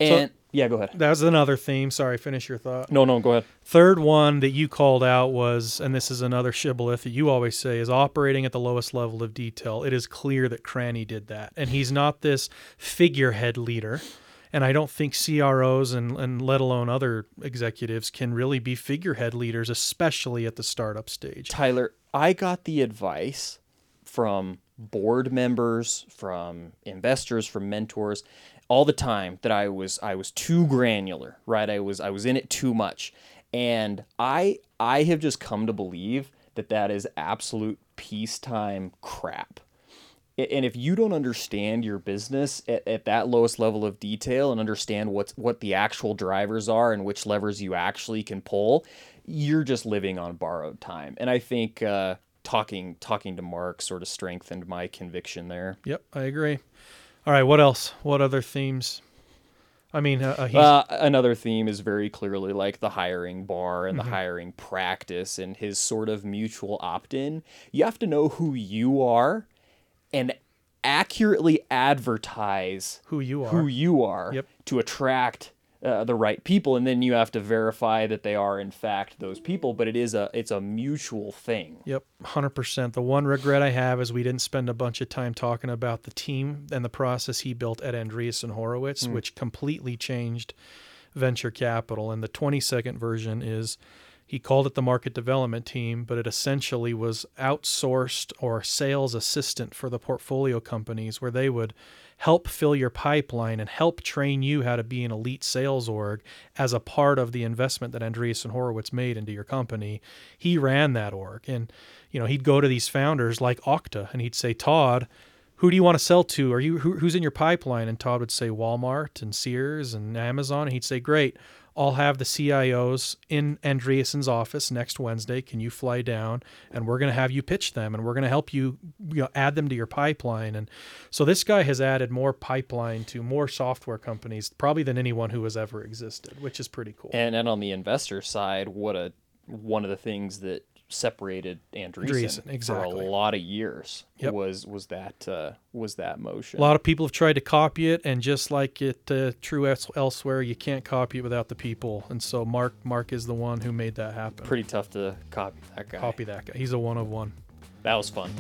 And yeah, go ahead. That was another theme. Sorry, finish your thought. No, no, go ahead. Third one that you called out was, and this is another shibboleth that you always say, is operating at the lowest level of detail. It is clear that Cranney did that. And he's not this figurehead leader. And I don't think CROs and, and let alone other executives can really be figurehead leaders, especially at the startup stage. Tyler, I got the advice from board members, from investors, from mentors all the time that I was I was too granular, right? I was I was in it too much. And I I have just come to believe that that is absolute peacetime crap. And if you don't understand your business at, at that lowest level of detail and understand what's what the actual drivers are and which levers you actually can pull, you're just living on borrowed time. And I think uh, talking talking to Mark sort of strengthened my conviction there. Yep, I agree. All right, what else? What other themes? I mean, uh, uh, Uh, another theme is very clearly like the hiring bar and the hiring practice and his sort of mutual opt in. You have to know who you are and accurately advertise who you are. who you are Yep. to attract uh, the right people and then you have to verify that they are in fact those people but it is a it's a mutual thing Yep, 100%. The one regret I have is we didn't spend a bunch of time talking about the team and the process he built at Andreessen Horowitz, which completely changed venture capital. And the 20 second version is He called it the market development team, but it essentially was outsourced or sales assistant for the portfolio companies where they would help fill your pipeline and help train you how to be an elite sales org as a part of the investment that Andreessen Horowitz made into your company. He ran that org. And, you know, he'd go to these founders like Okta and he'd say, Todd, who do you want to sell to? Are you who, who's in your pipeline? And Todd would say Walmart and Sears and Amazon. And he'd say, Great. I'll have the CIOs in Andreessen's office next Wednesday. Can you fly down? And we're going to have you pitch them, and we're going to help you, you know, add them to your pipeline. And so this guy has added more pipeline to more software companies probably than anyone who has ever existed, which is pretty cool. And and on the investor side, what a one of the things that separated Andreessen, Andreessen, exactly. for a lot of years Yep. was was that uh, was that motion. A lot of people have tried to copy it, and just like it uh, true else- elsewhere, you can't copy it without the people. And so Mark Mark is the one who made that happen. Pretty tough to copy that guy. Copy that guy. He's a one of one. That was fun.